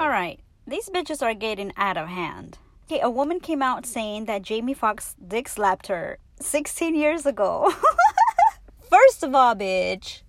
Alright, these bitches are getting out of hand. Okay, a woman came out saying that Jamie Foxx dick slapped her 16 years ago. First of all, bitch.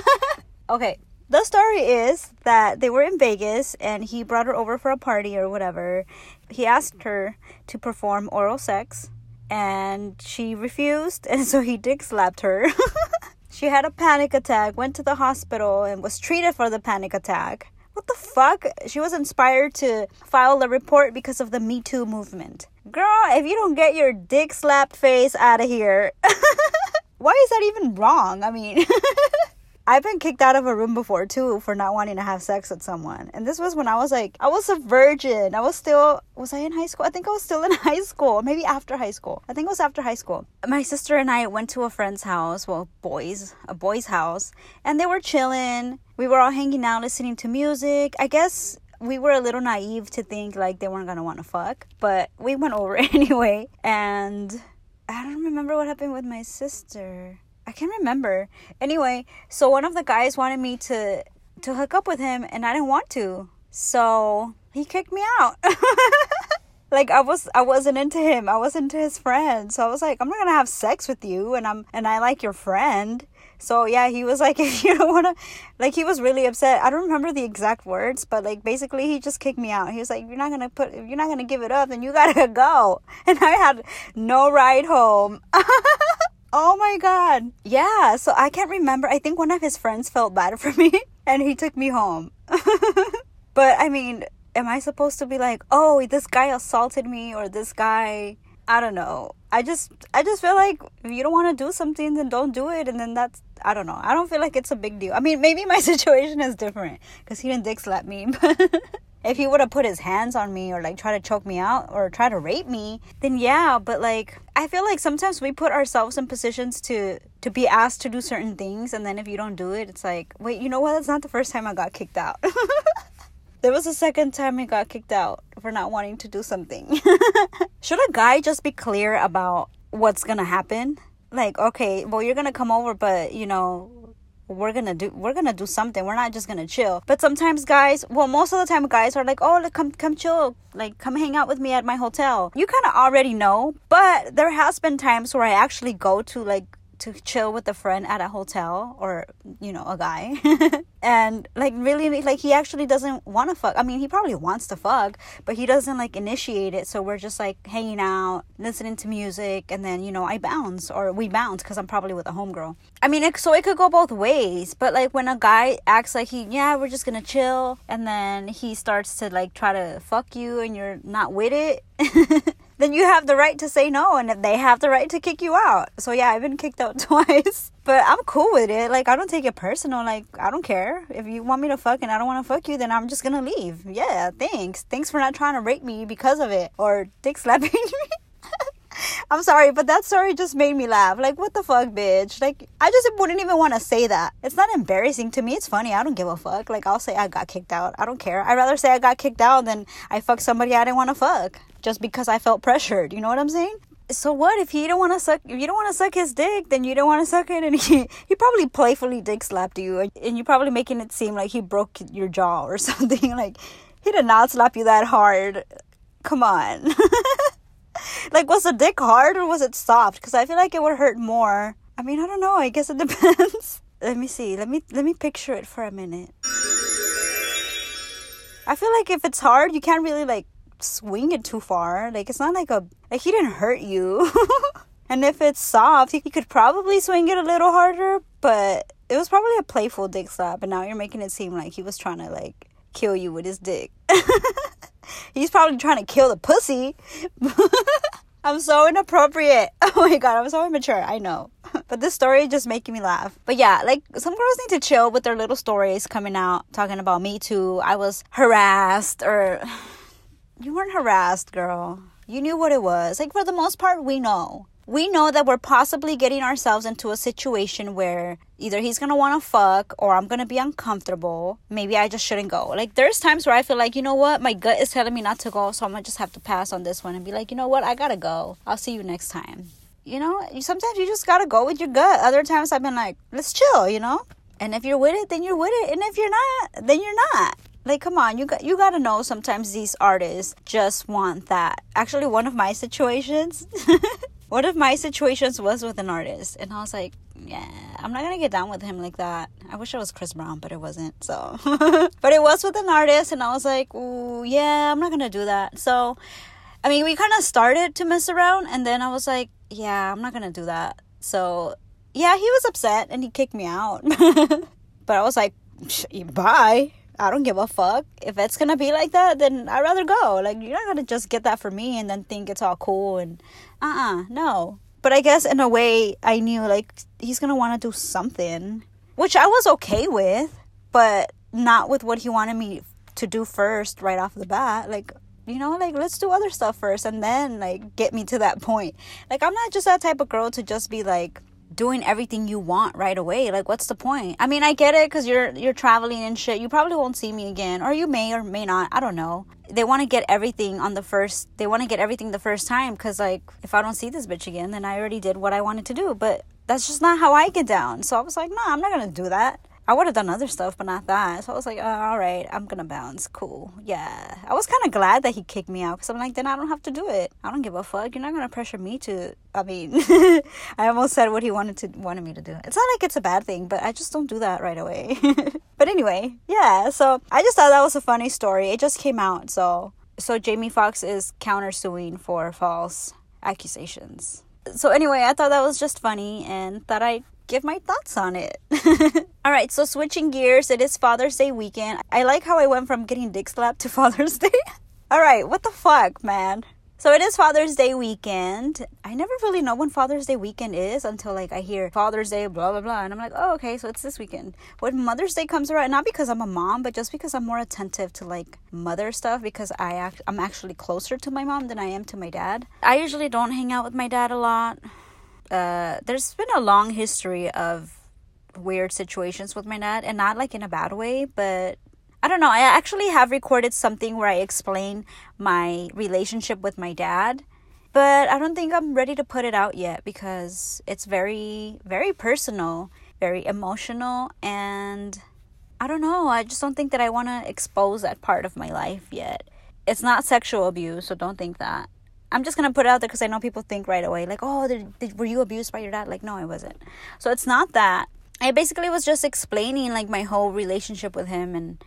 okay, the story is that they were in Vegas and he brought her over for a party or whatever. He asked her to perform oral sex and she refused, and so he dick slapped her. she had a panic attack, went to the hospital, and was treated for the panic attack. What the fuck? She was inspired to file a report because of the Me Too movement. Girl, if you don't get your dick slapped face out of here, why is that even wrong? I mean, I've been kicked out of a room before too for not wanting to have sex with someone. And this was when I was like, I was a virgin. I was still, was I in high school? I think I was still in high school, maybe after high school. I think it was after high school. My sister and I went to a friend's house, well, boys, a boy's house, and they were chilling. We were all hanging out, listening to music. I guess we were a little naive to think like they weren't gonna want to fuck, but we went over anyway. And I don't remember what happened with my sister. I can't remember. Anyway, so one of the guys wanted me to to hook up with him and I didn't want to. So he kicked me out. like I was I wasn't into him. I wasn't into his friend. So I was like, I'm not gonna have sex with you and I'm and I like your friend. So yeah, he was like, if you don't wanna like he was really upset. I don't remember the exact words, but like basically he just kicked me out. He was like, You're not gonna put you're not gonna give it up, then you gotta go. And I had no ride home. Oh my god. Yeah, so I can't remember. I think one of his friends felt bad for me and he took me home. but I mean, am I supposed to be like, "Oh, this guy assaulted me" or this guy I don't know. I just I just feel like if you don't want to do something then don't do it and then that's I don't know. I don't feel like it's a big deal. I mean, maybe my situation is different cuz he didn't dick slap me, if he would have put his hands on me or like try to choke me out or try to rape me, then yeah, but like I feel like sometimes we put ourselves in positions to to be asked to do certain things and then if you don't do it, it's like, "Wait, you know what? That's not the first time I got kicked out." there was a second time I got kicked out for not wanting to do something. Should a guy just be clear about what's going to happen? Like, okay, well, you're going to come over, but, you know, we're gonna do we're gonna do something. We're not just gonna chill. But sometimes guys well most of the time guys are like oh come come chill. Like come hang out with me at my hotel. You kind of already know but there has been times where i actually go to like to chill with a friend at a hotel or you know a guy. And like really like he actually doesn't want to fuck. I mean he probably wants to fuck but he doesn't like initiate it. So we're just like hanging out listening to music and then you know i bounce or we bounce because i'm probably with a homegirl. I mean it, so it could go both ways but like when a guy acts like he yeah we're just gonna chill and then he starts to like try to fuck you and you're not with it then you have the right to say no and they have the right to kick you out. So yeah, I've been kicked out twice. But I'm cool with it. Like I don't take it personal. Like I don't care. If you want me to fuck and I don't want to fuck you, then I'm just gonna leave. Yeah, thanks. Thanks for not trying to rape me because of it. Or dick slapping me. I'm sorry, but that story just made me laugh. Like, what the fuck, bitch? Like, I just wouldn't even want to say that. It's not embarrassing to me. It's funny. I don't give a fuck. Like, I'll say I got kicked out. I don't care. I'd rather say I got kicked out than I fucked somebody I didn't want to fuck just because I felt pressured. You know what I'm saying? So what if he don't want to suck? If you don't want to suck his dick, then you don't want to suck it, and he he probably playfully dick slapped you, and you're probably making it seem like he broke your jaw or something. Like he did not slap you that hard. Come on. like was the dick hard or was it soft? Because I feel like it would hurt more. I mean, I don't know. I guess it depends. let me see. Let me let me picture it for a minute. I feel like if it's hard, you can't really like swing it too far. Like it's not like a like he didn't hurt you. and if it's soft, he could probably swing it a little harder, but it was probably a playful dick slap, and now you're making it seem like he was trying to like kill you with his dick. He's probably trying to kill the pussy. I'm so inappropriate. Oh my god, I'm so immature. I know. But this story just making me laugh. But yeah, like some girls need to chill with their little stories coming out talking about me too. I was harassed or you weren't harassed, girl. You knew what it was. Like, for the most part, we know. We know that we're possibly getting ourselves into a situation where either he's gonna wanna fuck or I'm gonna be uncomfortable. Maybe I just shouldn't go. Like there's times where I feel like, you know what, my gut is telling me not to go, so I'm gonna just have to pass on this one and be like, you know what, I gotta go. I'll see you next time. You know, sometimes you just gotta go with your gut. Other times I've been like, let's chill, you know? And if you're with it, then you're with it. And if you're not, then you're not. Like, come on, you got you gotta know. Sometimes these artists just want that. Actually, one of my situations, one of my situations was with an artist, and I was like, yeah, I'm not gonna get down with him like that. I wish it was Chris Brown, but it wasn't. So, but it was with an artist, and I was like, ooh, yeah, I'm not gonna do that. So, I mean, we kind of started to mess around, and then I was like, yeah, I'm not gonna do that. So, yeah, he was upset and he kicked me out. but I was like, bye. I don't give a fuck. If it's gonna be like that, then I'd rather go. Like you're not gonna just get that for me and then think it's all cool and uh uh-uh, uh no. But I guess in a way I knew like he's gonna wanna do something. Which I was okay with, but not with what he wanted me to do first right off the bat. Like you know, like let's do other stuff first and then like get me to that point. Like I'm not just that type of girl to just be like doing everything you want right away. Like what's the point? I mean i get it because you're you're traveling and shit. You probably won't see me again or you may or may not. I don't know. They want to get everything on the first they want to get everything the first time because like if i don't see this bitch again then i already did what i wanted to do. But that's just not how i get down. So i was like no nah, i'm not gonna do that I would have done other stuff, but not that. So I was like, oh, all right, I'm gonna bounce. Cool. Yeah. I was kind of glad that he kicked me out because I'm like, then I don't have to do it. I don't give a fuck. You're not gonna pressure me to. I mean, I almost said what he wanted to wanted me to do. It's not like it's a bad thing, but I just don't do that right away. but anyway, yeah. So I just thought that was a funny story. It just came out. So so Jamie Foxx is countersuing for false accusations. So anyway, I thought that was just funny and thought I'd give my thoughts on it. All right, so switching gears, it is Father's Day weekend. I like how I went from getting dick slapped to Father's Day. All right, what the fuck, man? So it is Father's Day weekend. I never really know when Father's Day weekend is until like I hear Father's Day, blah blah blah, and I'm like, oh okay, so it's this weekend. When Mother's Day comes around, not because I'm a mom, but just because I'm more attentive to like mother stuff because I act I'm actually closer to my mom than I am to my dad. I usually don't hang out with my dad a lot uh, there's been a long history of weird situations with my dad, and not like in a bad way, but I don't know. I actually have recorded something where I explain my relationship with my dad, but I don't think I'm ready to put it out yet because it's very, very personal, very emotional, and I don't know. I just don't think that I want to expose that part of my life yet. It's not sexual abuse, so don't think that. I'm just gonna put it out there because I know people think right away, like, oh, did, did, were you abused by your dad? Like, no, I wasn't. So it's not that. I basically was just explaining like my whole relationship with him and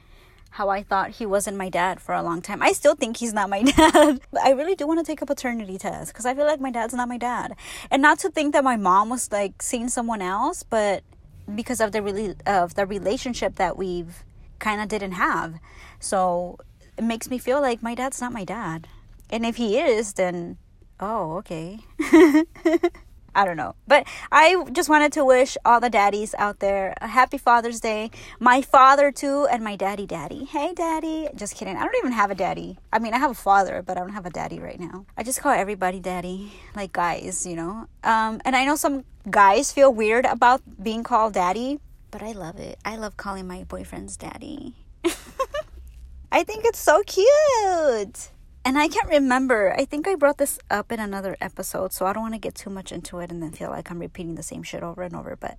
how I thought he wasn't my dad for a long time. I still think he's not my dad. I really do want to take a paternity test because I feel like my dad's not my dad. And not to think that my mom was like seeing someone else, but because of the really of the relationship that we've kind of didn't have. So it makes me feel like my dad's not my dad. And if he is, then oh, okay. I don't know. But I just wanted to wish all the daddies out there a happy Father's Day. My father, too, and my daddy, daddy. Hey, daddy. Just kidding. I don't even have a daddy. I mean, I have a father, but I don't have a daddy right now. I just call everybody daddy, like guys, you know? Um, and I know some guys feel weird about being called daddy, but I love it. I love calling my boyfriends daddy. I think it's so cute and I can't remember. I think I brought this up in another episode, so I don't want to get too much into it and then feel like I'm repeating the same shit over and over. But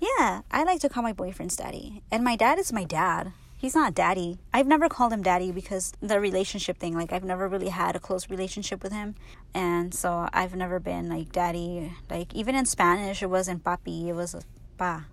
yeah, I like to call my boyfriend's daddy. And my dad is my dad. He's not daddy. I've never called him daddy because the relationship thing, like, I've never really had a close relationship with him. And so I've never been like daddy. Like, even in Spanish, it wasn't papi, it was pa.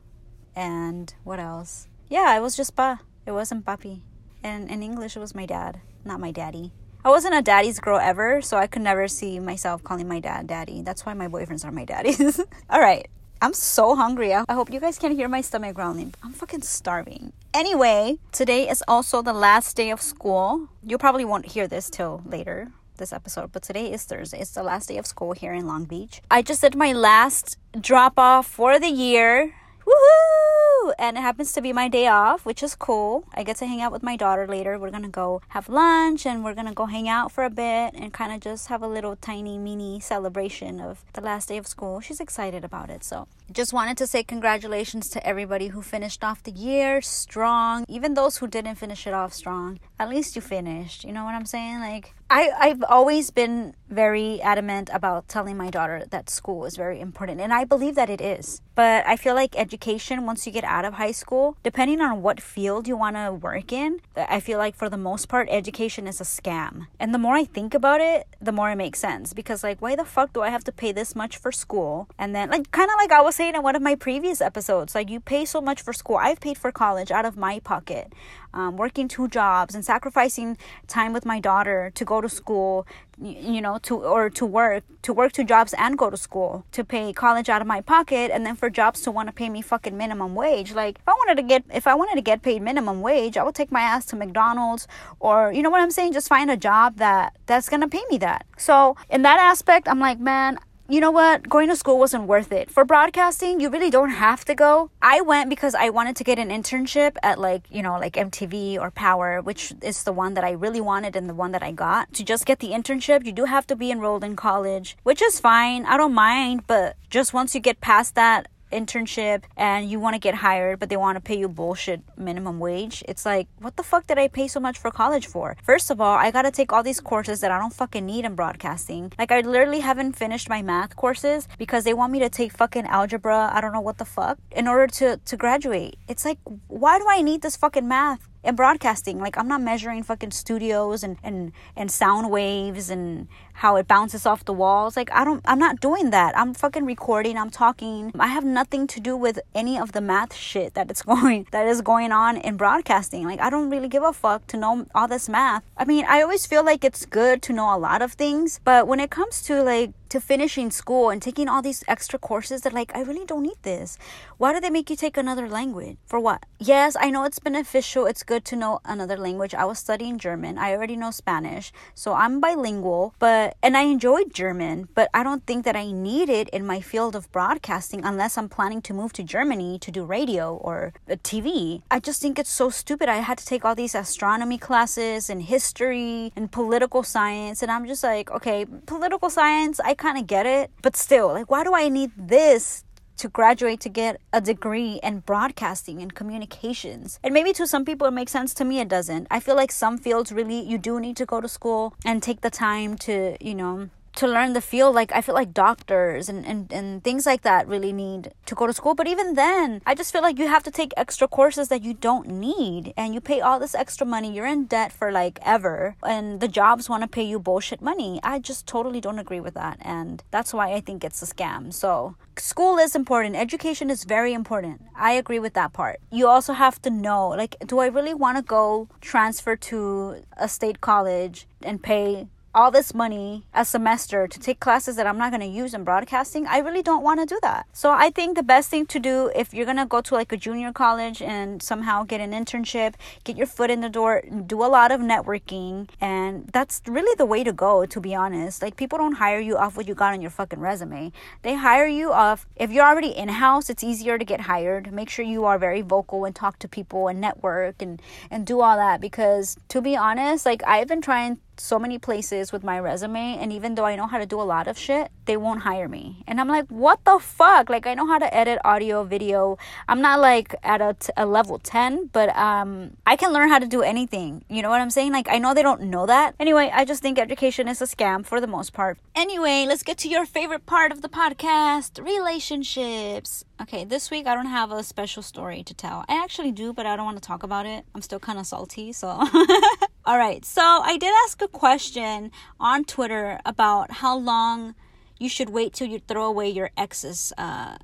And what else? Yeah, it was just pa. It wasn't papi. And in English, it was my dad, not my daddy. I wasn't a daddy's girl ever, so I could never see myself calling my dad daddy. That's why my boyfriends are my daddies. All right. I'm so hungry. I hope you guys can hear my stomach growling. I'm fucking starving. Anyway, today is also the last day of school. You probably won't hear this till later, this episode, but today is Thursday. It's the last day of school here in Long Beach. I just did my last drop off for the year. Woohoo! And it happens to be my day off, which is cool. I get to hang out with my daughter later. We're gonna go have lunch and we're gonna go hang out for a bit and kind of just have a little tiny mini celebration of the last day of school. She's excited about it. So just wanted to say congratulations to everybody who finished off the year strong, even those who didn't finish it off strong. At least you finished. You know what I'm saying? Like, I, I've always been very adamant about telling my daughter that school is very important, and I believe that it is. But I feel like education, once you get out of high school, depending on what field you want to work in, I feel like for the most part, education is a scam. And the more I think about it, the more it makes sense. Because, like, why the fuck do I have to pay this much for school? And then, like, kind of like I was saying in one of my previous episodes, like, you pay so much for school. I've paid for college out of my pocket um, working two jobs and sacrificing time with my daughter to go to school you know to or to work to work two jobs and go to school to pay college out of my pocket and then for jobs to want to pay me fucking minimum wage. Like if i wanted to get if i wanted to get paid minimum wage i would take my ass to mcdonald's or you know what i'm saying? Just find a job that that's gonna pay me that. So in that aspect i'm like man you know what? Going to school wasn't worth it. For broadcasting, you really don't have to go. I went because I wanted to get an internship at like, you know, like MTV or Power, which is the one that I really wanted and the one that I got. To just get the internship, you do have to be enrolled in college, which is fine. I don't mind, but just once you get past that, internship and you want to get hired but they want to pay you bullshit minimum wage it's like what the fuck did i pay so much for college for? First of all i gotta take all these courses that i don't fucking need in broadcasting. Like i literally haven't finished my math courses because they want me to take fucking algebra i don't know what the fuck in order to to graduate. It's like why do i need this fucking math in broadcasting. Like i'm not measuring fucking studios and and and sound waves and how it bounces off the walls. Like i don't i'm not doing that. I'm fucking recording. I'm talking. I have nothing to do with any of the math shit that it's going that is going on in broadcasting. Like i don't really give a fuck to know all this math. I mean i always feel like it's good to know a lot of things but when it comes to like to finishing school and taking all these extra courses that like I really don't need this. Why do they make you take another language? For what? Yes, I know it's beneficial. It's good to know another language. I was studying German. I already know Spanish. So I'm bilingual, but and I enjoyed German, but I don't think that I need it in my field of broadcasting unless I'm planning to move to Germany to do radio or uh, TV. I just think it's so stupid. I had to take all these astronomy classes and history and political science and I'm just like, okay, political science, I kind of get it, but still, like, why do I need this to graduate to get a degree in broadcasting and communications. And maybe to some people it makes sense, to me it doesn't. I feel like some fields really you do need to go to school and take the time to, you know, to learn the field like i feel like doctors and, and, and things like that really need to go to school. But even then i just feel like you have to take extra courses that you don't need. And you pay all this extra money. You're in debt for like ever. And the jobs want to pay you bullshit money. I just totally don't agree with that. And that's why i think it's a scam. So school is important. Education is very important. I agree with that part. You also have to know like do i really want to go transfer to a state college and pay all this money a semester to take classes that I'm not going to use in broadcasting, I really don't want to do that. So I think the best thing to do if you're going to go to like a junior college and somehow get an internship, get your foot in the door, do a lot of networking, and that's really the way to go to be honest. Like people don't hire you off what you got on your fucking resume. They hire you off if you're already in-house, it's easier to get hired. Make sure you are very vocal and talk to people and network and and do all that because to be honest, like I've been trying so many places with my resume and even though I know how to do a lot of shit, they won't hire me. And I'm like, "What the fuck? Like I know how to edit audio, video. I'm not like at a, t- a level 10, but um I can learn how to do anything. You know what I'm saying? Like I know they don't know that. Anyway, I just think education is a scam for the most part. Anyway, let's get to your favorite part of the podcast, relationships. Okay, this week I don't have a special story to tell. I actually do, but I don't want to talk about it. I'm still kind of salty, so All right, so I did ask a question on Twitter about how long you should wait till you throw away your ex's uh,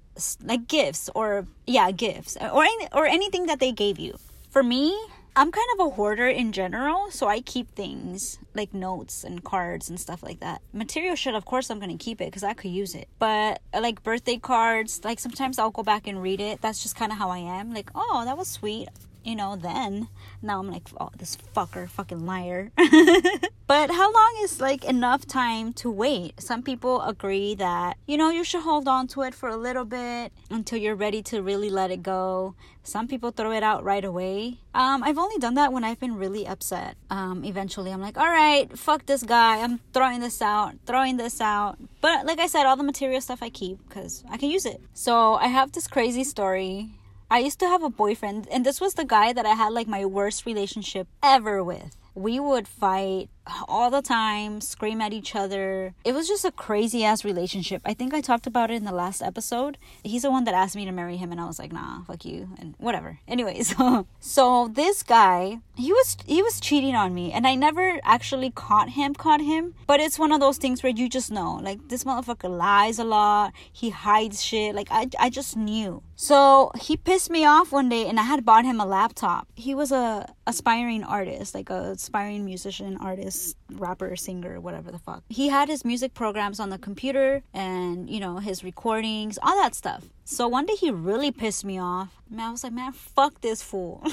like gifts or yeah gifts or any, or anything that they gave you. For me, I'm kind of a hoarder in general, so I keep things like notes and cards and stuff like that. Material shit, of course, I'm gonna keep it because I could use it. But like birthday cards, like sometimes I'll go back and read it. That's just kind of how I am. Like, oh, that was sweet. You know, then. Now I'm like, oh, this fucker, fucking liar. but how long is like enough time to wait? Some people agree that, you know, you should hold on to it for a little bit until you're ready to really let it go. Some people throw it out right away. Um, I've only done that when I've been really upset. Um, eventually, I'm like, all right, fuck this guy. I'm throwing this out, throwing this out. But like I said, all the material stuff I keep because I can use it. So I have this crazy story. I used to have a boyfriend, and this was the guy that I had like my worst relationship ever with. We would fight all the time, scream at each other. It was just a crazy ass relationship. I think I talked about it in the last episode. He's the one that asked me to marry him and I was like, "Nah, fuck you." And whatever. Anyways, so this guy, he was he was cheating on me and I never actually caught him, caught him, but it's one of those things where you just know. Like this motherfucker lies a lot. He hides shit. Like I I just knew. So, he pissed me off one day and I had bought him a laptop. He was a aspiring artist, like a aspiring musician, artist, rapper, singer, whatever the fuck. He had his music programs on the computer and, you know, his recordings, all that stuff. So one day he really pissed me off. Man, I was like, man, fuck this fool.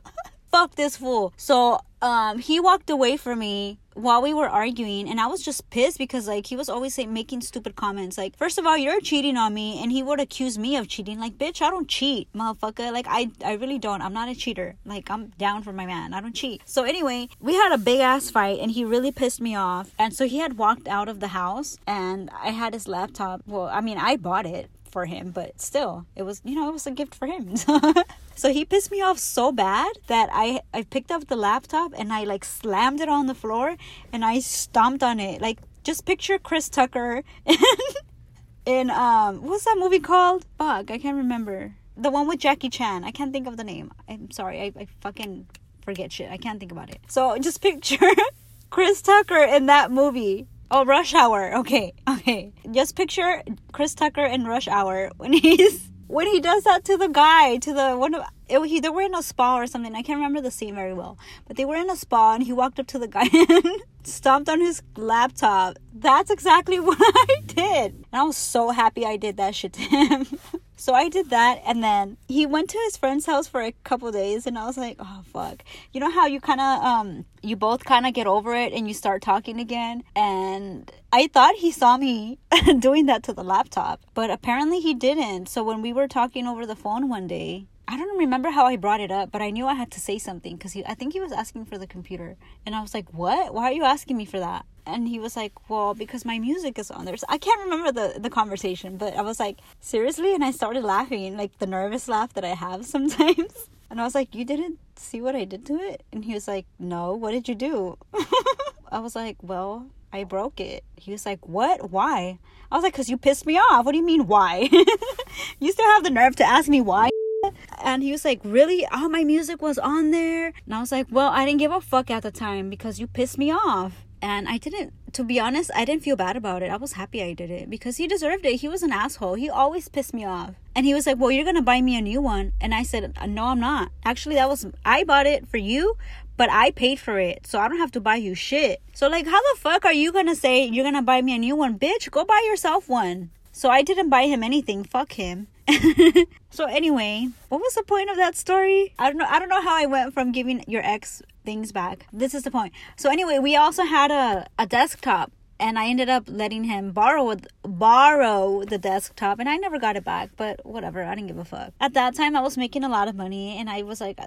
fuck this fool. So um, he walked away from me while we were arguing and i was just pissed because like he was always making stupid comments like first of all you're cheating on me and he would accuse me of cheating. Like bitch i don't cheat motherfucker. Like i i really don't. I'm not a cheater. Like i'm down for my man. I don't cheat. So anyway we had a big ass fight and he really pissed me off. And so he had walked out of the house and i had his laptop. Well i mean i bought it for him, but still, it was, you know, it was a gift for him. so he pissed me off so bad that I I picked up the laptop and I like slammed it on the floor and I stomped on it. Like just picture Chris Tucker in, in um what's that movie called? Fuck, I can't remember. The one with Jackie Chan. I can't think of the name. I'm sorry. I, I fucking forget shit. I can't think about it. So just picture Chris Tucker in that movie Oh, Rush Hour. Okay, okay. Just picture Chris Tucker in Rush Hour when he's when he does that to the guy to the one of it, he they were in a spa or something. I can't remember the scene very well, but they were in a spa and he walked up to the guy and stomped on his laptop. That's exactly what I did, and I was so happy I did that shit to him. So I did that, and then he went to his friend's house for a couple days, and I was like, "Oh fuck!" You know how you kind of um, you both kind of get over it, and you start talking again. And I thought he saw me doing that to the laptop, but apparently he didn't. So when we were talking over the phone one day, I don't remember how I brought it up, but I knew I had to say something because I think he was asking for the computer, and I was like, "What? Why are you asking me for that?" and he was like well because my music is on there. So i can't remember the the conversation but i was like seriously? And i started laughing like the nervous laugh that i have sometimes. And i was like you didn't see what i did to it? And he was like no what did you do? I was like well i broke it. He was like what? Why? I was like because you pissed me off. What do you mean why? You still have the nerve to ask me why and he was like, Really? All my music was on there? And I was like, Well, I didn't give a fuck at the time because you pissed me off and I didn't to be honest, I didn't feel bad about it. I was happy I did it because he deserved it. He was an asshole. He always pissed me off. And he was like, "Well, you're going to buy me a new one." And I said, "No, I'm not. Actually, that was I bought it for you, but I paid for it. So I don't have to buy you shit." So like, how the fuck are you going to say you're going to buy me a new one? Bitch, go buy yourself one. So I didn't buy him anything. Fuck him. so anyway, what was the point of that story? I don't know. I don't know how I went from giving your ex things back. This is the point. So anyway, we also had a, a desktop and I ended up letting him borrow borrow the desktop, and I never got it back. But whatever, I didn't give a fuck. At that time, I was making a lot of money, and I was like,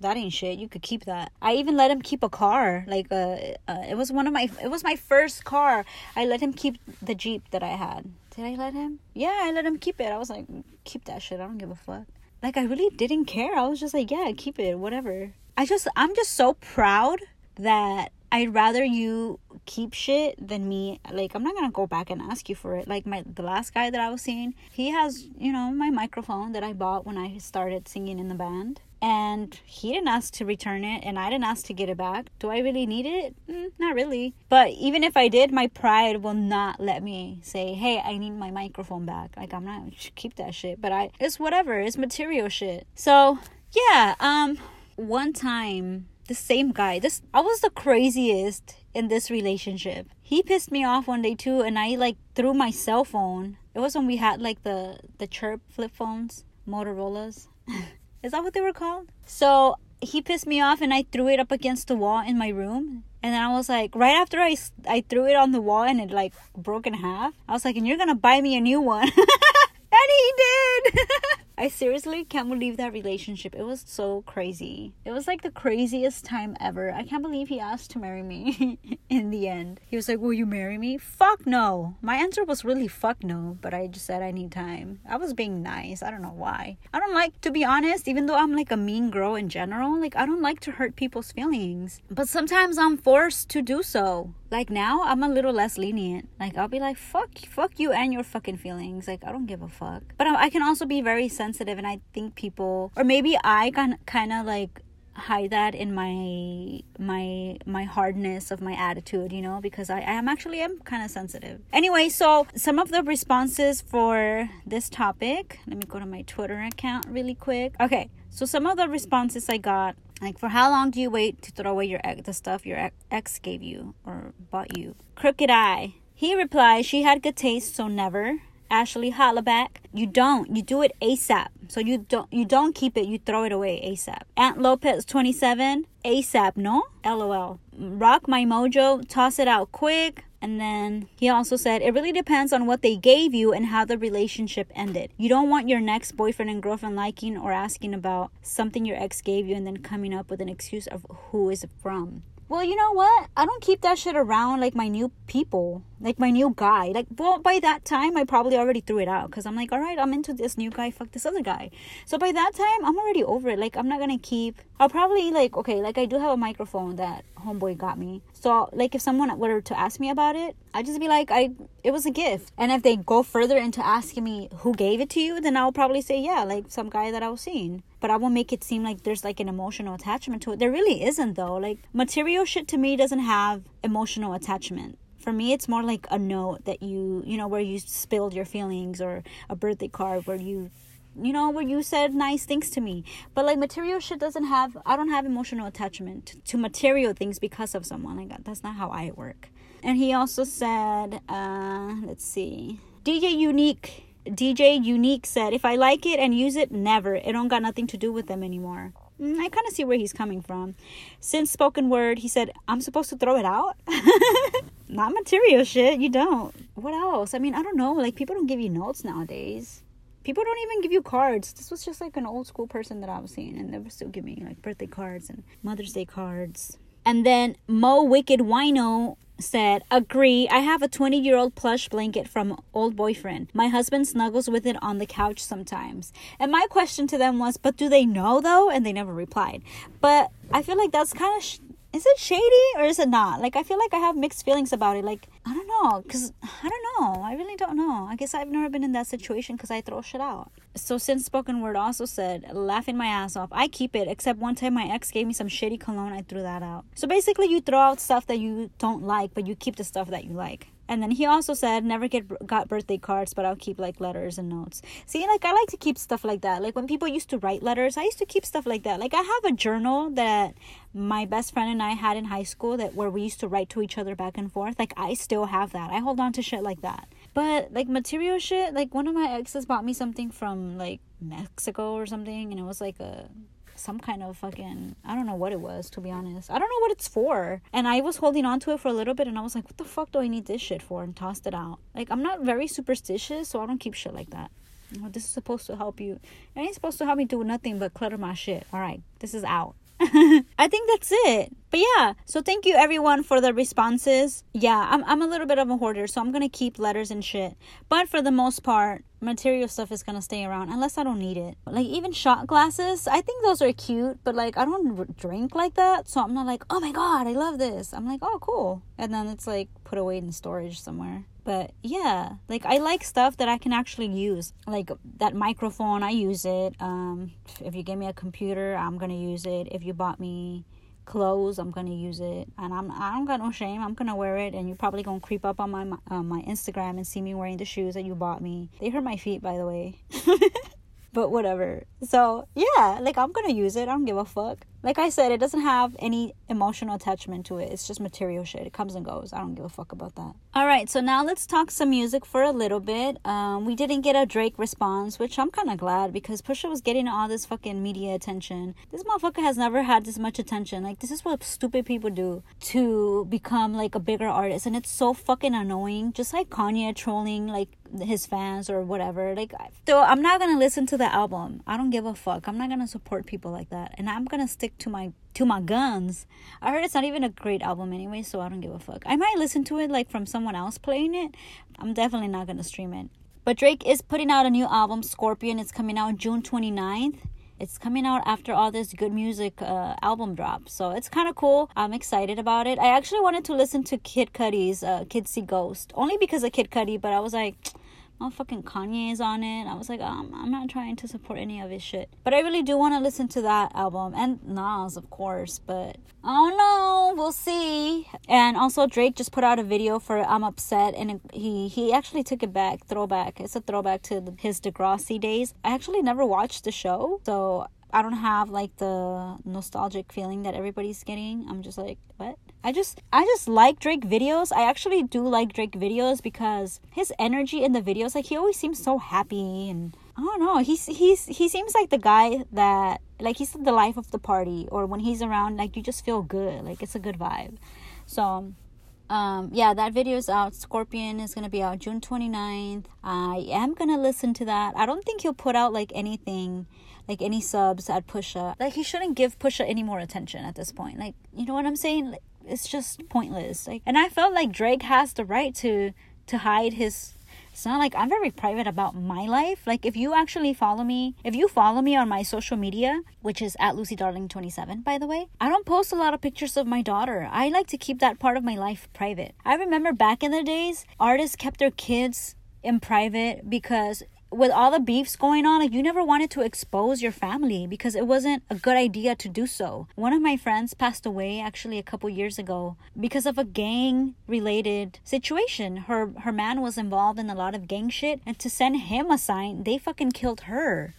"That ain't shit. You could keep that." I even let him keep a car. Like, uh, uh, it was one of my, it was my first car. I let him keep the Jeep that I had. Did I let him? Yeah, I let him keep it. I was like, "Keep that shit. I don't give a fuck." Like, I really didn't care. I was just like, "Yeah, keep it. Whatever." I just, I'm just so proud that I'd rather you keep shit than me. Like I'm not gonna go back and ask you for it. Like my the last guy that I was seeing, he has you know my microphone that I bought when I started singing in the band, and he didn't ask to return it, and I didn't ask to get it back. Do I really need it? Mm, not really. But even if I did, my pride will not let me say, "Hey, I need my microphone back." Like I'm not keep that shit. But I it's whatever. It's material shit. So yeah. Um. One time the same guy. This I was the craziest in this relationship. He pissed me off one day too, and I like threw my cell phone. It was when we had like the the chirp flip phones, Motorola's. Is that what they were called? So he pissed me off and I threw it up against the wall in my room. And then I was like, right after I, I threw it on the wall and it like broke in half, I was like, and you're gonna buy me a new one. and he did. I seriously can't believe that relationship. It was so crazy. It was like the craziest time ever. I can't believe he asked to marry me in the end. He was like, Will you marry me? Fuck no. My answer was really fuck no, but I just said I need time. I was being nice. I don't know why. I don't like, to be honest, even though I'm like a mean girl in general, like I don't like to hurt people's feelings. But sometimes I'm forced to do so. Like now, I'm a little less lenient. Like I'll be like, fuck, fuck you and your fucking feelings. Like I don't give a fuck. But I can also be very sensitive, and I think people, or maybe I can kind of like hide that in my my my hardness of my attitude you know because i, I am actually am kind of sensitive anyway so some of the responses for this topic let me go to my twitter account really quick okay so some of the responses i got like, for how long do you wait to throw away your ex, the stuff your ex gave you or bought you? Crooked Eye. He replied, she had good taste, so never. Ashley Hollaback, you don't. You do it ASAP. So you don't you don't keep it, you throw it away ASAP. Aunt Lopez 27, ASAP, no? LOL. Rock my mojo, toss it out quick. And then he also said, it really depends on what they gave you and how the relationship ended. You don't want your next boyfriend and girlfriend liking or asking about something your ex gave you and then coming up with an excuse of who is it from. Well, you know what? I don't keep that shit around like my new people, like my new guy. Like, well, by that time, I probably already threw it out because I'm like, all right, I'm into this new guy, fuck this other guy. So by that time, I'm already over it. Like, I'm not gonna keep. I'll probably like, okay, like I do have a microphone that homeboy got me. So like, if someone were to ask me about it, I'd just be like, I, it was a gift. And if they go further into asking me who gave it to you, then I'll probably say, yeah, like some guy that I was seeing but I won't make it seem like there's like an emotional attachment to it. There really isn't though. Like material shit to me doesn't have emotional attachment. For me, it's more like a note that you, you know, where you spilled your feelings or a birthday card where you you know where you said nice things to me but like material shit doesn't have i don't have emotional attachment to material things because of someone like that's not how i work and he also said uh let's see dj unique DJ Unique said, if I like it and use it, never. It don't got nothing to do with them anymore. Mm, I kind of see where he's coming from. Since spoken word, he said, I'm supposed to throw it out? Not material shit, you don't. What else? I mean, I don't know. Like, people don't give you notes nowadays. People don't even give you cards. This was just like an old school person that I was seeing, and they were still giving me like birthday cards and Mother's Day cards. And then Mo Wicked Wino said, Agree, I have a 20 year old plush blanket from old boyfriend. My husband snuggles with it on the couch sometimes. And my question to them was, But do they know though? And they never replied. But I feel like that's kind of. Sh- is it shady or is it not? Like, I feel like I have mixed feelings about it. Like, I don't know, because I don't know. I really don't know. I guess I've never been in that situation because I throw shit out. So, since spoken word also said, laughing my ass off, I keep it, except one time my ex gave me some shitty cologne, I threw that out. So, basically, you throw out stuff that you don't like, but you keep the stuff that you like. And then he also said, never get got birthday cards, but I'll keep like letters and notes. See, like I like to keep stuff like that. Like when people used to write letters, I used to keep stuff like that. Like I have a journal that my best friend and I had in high school that where we used to write to each other back and forth. Like I still have that. I hold on to shit like that. But like material shit, like one of my exes bought me something from like Mexico or something, and it was like a some kind of fucking I don't know what it was to be honest. I don't know what it's for. And I was holding on to it for a little bit and I was like, what the fuck do I need this shit for? And tossed it out. Like I'm not very superstitious, so I don't keep shit like that. This is supposed to help you. It ain't supposed to help me do nothing but clutter my shit. All right, this is out. I think that's it. But yeah, so thank you everyone for the responses. Yeah, I'm I'm a little bit of a hoarder, so I'm gonna keep letters and shit. But for the most part, material stuff is gonna stay around unless I don't need it. Like even shot glasses, I think those are cute, but like I don't drink like that, so I'm not like, oh my god, I love this. I'm like, oh cool, and then it's like put away in storage somewhere. But yeah, like I like stuff that I can actually use. Like that microphone, I use it. Um, if you give me a computer, I'm gonna use it. If you bought me clothes i'm gonna use it and i'm i don't got no shame i'm gonna wear it and you're probably gonna creep up on my uh, my instagram and see me wearing the shoes that you bought me they hurt my feet by the way but whatever so yeah like i'm gonna use it i don't give a fuck Like I said, it doesn't have any emotional attachment to it. It's just material shit. It comes and goes. I don't give a fuck about that. All right, so now let's talk some music for a little bit. Um, we didn't get a Drake response, which I'm kind of glad because Pusha was getting all this fucking media attention. This motherfucker has never had this much attention. Like this is what stupid people do to become like a bigger artist, and it's so fucking annoying. Just like Kanye trolling like his fans or whatever. Like, so I'm not gonna listen to the album. I don't give a fuck. I'm not gonna support people like that, and I'm gonna stick to my to my guns. I heard it's not even a great album anyway, so I don't give a fuck. I might listen to it like from someone else playing it. I'm definitely not gonna stream it. But Drake is putting out a new album, Scorpion. It's coming out June 29th. It's coming out after all this good music uh, album drop, so it's kind of cool. I'm excited about it. I actually wanted to listen to Kid Cudi's uh, "Kids See Ghost" only because of Kid Cudi, but I was like, motherfucking Kanye is on it. I was like, um, I'm not trying to support any of his shit. But I really do want to listen to that album and Nas, of course. But oh don't. We'll see. And also, Drake just put out a video for I'm Upset, and he he actually took it back, throwback. It's a throwback to the, his Degrassi days. I actually never watched the show, so I don't have like the nostalgic feeling that everybody's getting. I'm just like, what? I just I just like Drake videos. I actually do like Drake videos because his energy in the videos like he always seems so happy and I don't know. He's he's he seems like the guy that like he's the life of the party or when he's around like you just feel good. Like it's a good vibe. So um, yeah, that video is out. Scorpion is gonna be out June 29th. I am gonna listen to that. I don't think he'll put out like anything like any subs at Pusha. Like he shouldn't give Pusha any more attention at this point. Like you know what I'm saying? Like, it's just pointless. Like, and I felt like Drake has the right to to hide his. It's not like I'm very private about my life. Like, if you actually follow me, if you follow me on my social media, which is at Lucy Darling 27, by the way, I don't post a lot of pictures of my daughter. I like to keep that part of my life private. I remember back in the days, artists kept their kids in private because with all the beefs going on, like you never wanted to expose your family because it wasn't a good idea to do so. One of my friends passed away actually a couple years ago because of a gang related situation. Her her man was involved in a lot of gang shit and to send him a sign, they fucking killed her.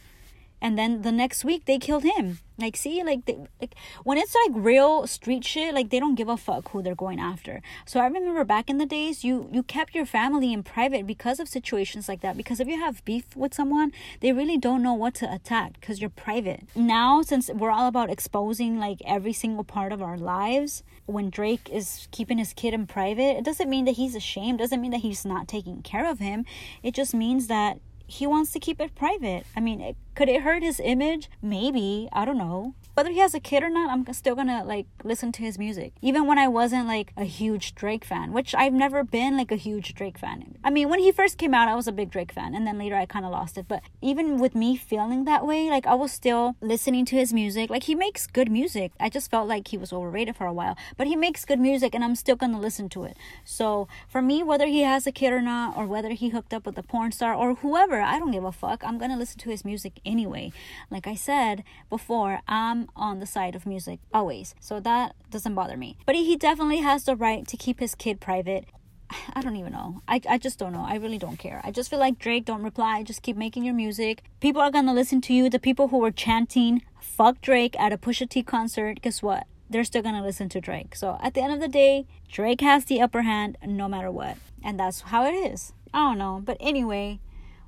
And then the next week they killed him. Like, see, like, they, like when it's like real street shit, like they don't give a fuck who they're going after. So I remember back in the days, you you kept your family in private because of situations like that. Because if you have beef with someone, they really don't know what to attack because you're private. Now, since we're all about exposing like every single part of our lives, when Drake is keeping his kid in private, it doesn't mean that he's ashamed. Doesn't mean that he's not taking care of him. It just means that he wants to keep it private. I mean, it, could it hurt his image? Maybe. I don't know whether he has a kid or not, I'm still gonna like listen to his music. Even when I wasn't like a huge Drake fan, which I've never been like a huge Drake fan. I mean, when he first came out, I was a big Drake fan, and then later I kind of lost it. But even with me feeling that way, like I was still listening to his music. Like he makes good music. I just felt like he was overrated for a while, but he makes good music, and I'm still gonna listen to it. So for me, whether he has a kid or not, or whether he hooked up with a porn star or whoever, I don't give a fuck. I'm gonna listen to his music anyway. Like I said before, I'm on the side of music always. So that doesn't bother me. But he definitely has the right to keep his kid private. I don't even know. I, I just don't know. I really don't care. I just feel like Drake, don't reply. Just keep making your music. People are gonna listen to you. The people who were chanting fuck Drake at a Pusha T concert, guess what? They're still gonna listen to Drake. So at the end of the day, Drake has the upper hand no matter what. And that's how it is. I don't know. But anyway,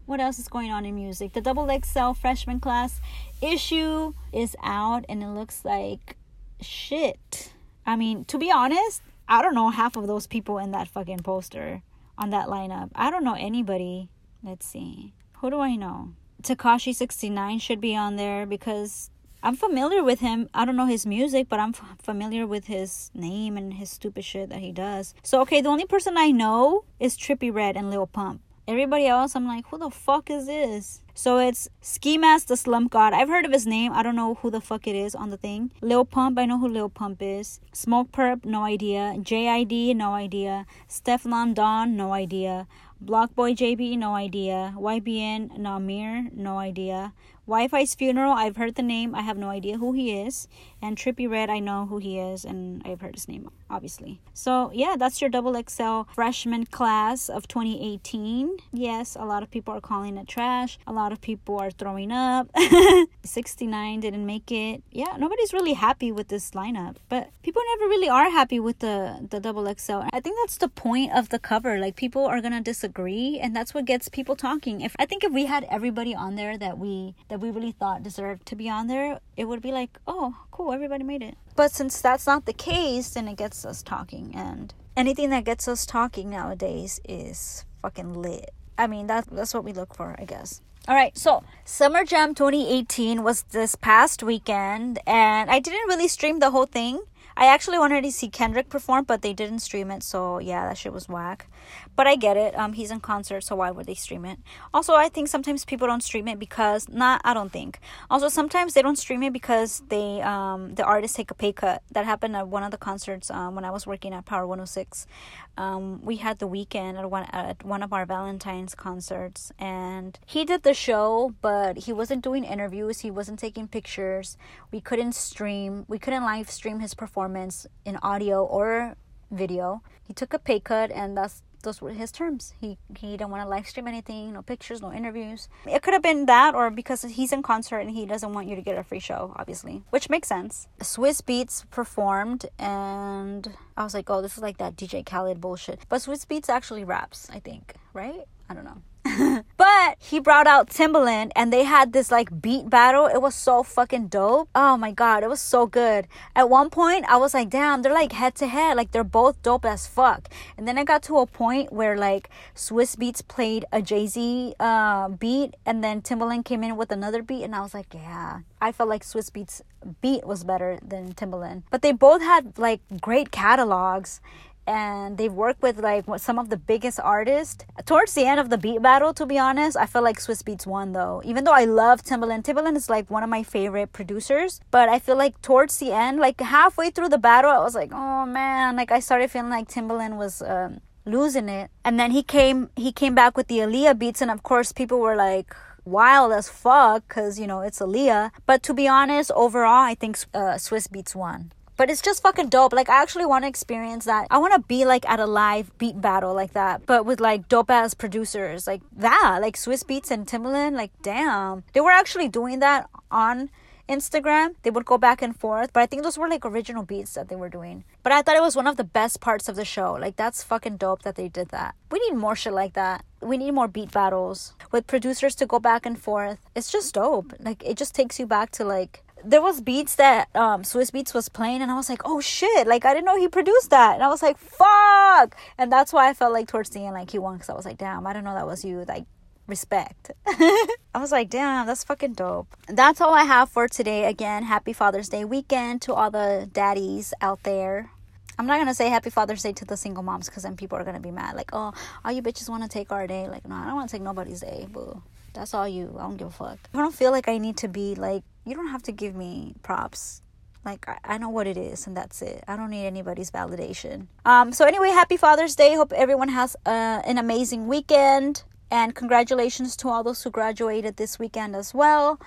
what else is going on in music? The Double XL freshman class issue is out and it looks like shit. I mean, to be honest, I don't know half of those people in that fucking poster on that lineup. I don't know anybody. Let's see. Who do I know? Tekashi69 should be on there because I'm familiar with him. I don't know his music, but I'm f- familiar with his name and his stupid shit that he does. So, okay, the only person I know is Trippie Redd and Lil Pump. Everybody else, I'm like, who the fuck is this? So it's Ski Mask the Slump God. I've heard of his name. I don't know who the fuck it is on the thing. Lil Pump, I know who Lil Pump is. Smokepurpp, no idea. JID, no idea. Stefflon Don, no idea. BlocBoy JB, no idea. YBN Nahmir, no idea. Wifisfuneral, I've heard the name. I have no idea who he is. And Trippie Redd, I know who he is, and I've heard his name, obviously. So yeah, that's your double XL freshman class of 2018. Yes, a lot of people are calling it trash. A lot of people are throwing up. 69 didn't make it. Yeah, nobody's really happy with this lineup, but people never really are happy with the the double XL. I think that's the point of the cover. Like people are gonna disagree, and that's what gets people talking. If I think if we had everybody on there that we we really thought deserved to be on there, it would be like, oh, cool, everybody made it. But since that's not the case, then it gets us talking, and anything that gets us talking nowadays is fucking lit. I mean, that that's what we look for, I guess. All right, so Summer Jam 2018 was this past weekend, and I didn't really stream the whole thing. I actually wanted to see Kendrick perform, but they didn't stream it, so yeah, that shit was whack. But I get it. Um, he's in concert, so why would they stream it? Also, I think sometimes people don't stream it because not. I don't think. Also, sometimes they don't stream it because they um the artists take a pay cut. That happened at one of the concerts um when I was working at Power 106. Um, we had the Weeknd at one at one of our Valentine's concerts, and he did the show, but he wasn't doing interviews. He wasn't taking pictures. We couldn't stream. We couldn't live stream his performance in audio or video. He took a pay cut, and that's those were his terms. He he didn't want to live stream anything, no pictures, no interviews. It could have been that, or because he's in concert and he doesn't want you to get a free show, obviously, which makes sense. Swizz Beatz performed, and I was like, oh, this is like that DJ Khaled bullshit. But Swizz Beatz actually raps, I think, right? I don't know. but he brought out Timbaland and they had this like beat battle. It was so fucking dope. Oh my god, it was so good. At one point, I was like, damn, they're like head to head. Like they're both dope as fuck. And then I got to a point where like Swizz Beatz played a Jay Z uh, beat and then Timbaland came in with another beat. And I was like, yeah, I felt like Swizz Beatz beat was better than Timbaland. But they both had like great catalogs and they've worked with like some of the biggest artists. Towards the end of the beat battle, to be honest, I feel like Swizz Beatz won though. Even though I love Timbaland, Timbaland is like one of my favorite producers. But I feel like towards the end, like halfway through the battle, I was like, oh man, like I started feeling like Timbaland was. Um, losing it and then he came he came back with the Aaliyah beats and of course people were like wild as fuck because you know it's Aaliyah but to be honest overall I think uh, Swizz Beatz won but it's just fucking dope. Like I actually want to experience that. I want to be like at a live beat battle like that, but with like dope ass producers like that, like Swizz Beatz and Timbaland. Like damn, they were actually doing that on Instagram. They would go back and forth, but I think those were like original beats that they were doing. But I thought it was one of the best parts of the show. Like that's fucking dope that they did that. We need more shit like that. We need more beat battles with producers to go back and forth. It's just dope. Like it just takes you back to like there was beats that um Swizz Beatz was playing and I was like, "Oh shit, like I didn't know he produced that." And I was like, "Fuck." And that's why I felt like towards the end like he won cuz I was like, "Damn, I don't know that was you." Like respect. I was like, "Damn, that's fucking dope." That's all I have for today. Again, happy Father's Day weekend to all the daddies out there. I'm not gonna say happy Father's Day to the single moms because then people are gonna be mad. Like, oh, all you bitches want to take our day. Like, no, I don't want to take nobody's day. Boo. That's all you. I don't give a fuck. I don't feel like I need to be like, you don't have to give me props. Like, I, know what it is, and that's it. I don't need anybody's validation. Um, so, anyway, happy Father's Day. Hope everyone has uh, an amazing weekend. And congratulations to all those who graduated this weekend as well.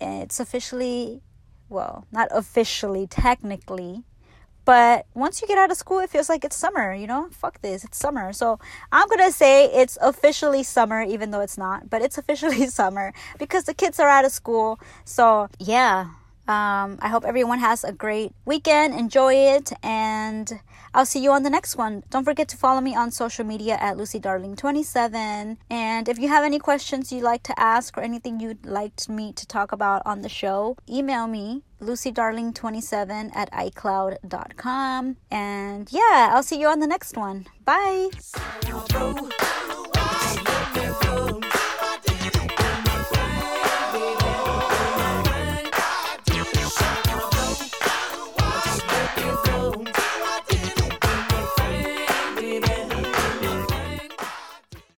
It's officially, well, not officially, technically, but once you get out of school, it feels like it's summer, you know? Fuck this, it's summer. So I'm gonna say it's officially summer, even though it's not, but it's officially summer because the kids are out of school. So yeah, um, I hope everyone has a great weekend. Enjoy it, and I'll see you on the next one. Don't forget to follow me on social media at Lucy Darling 27 And if you have any questions you'd like to ask or anything you'd like me to talk about on the show, email me lucydarling27 at icloud.com. And yeah, I'll see you on the next one. Bye.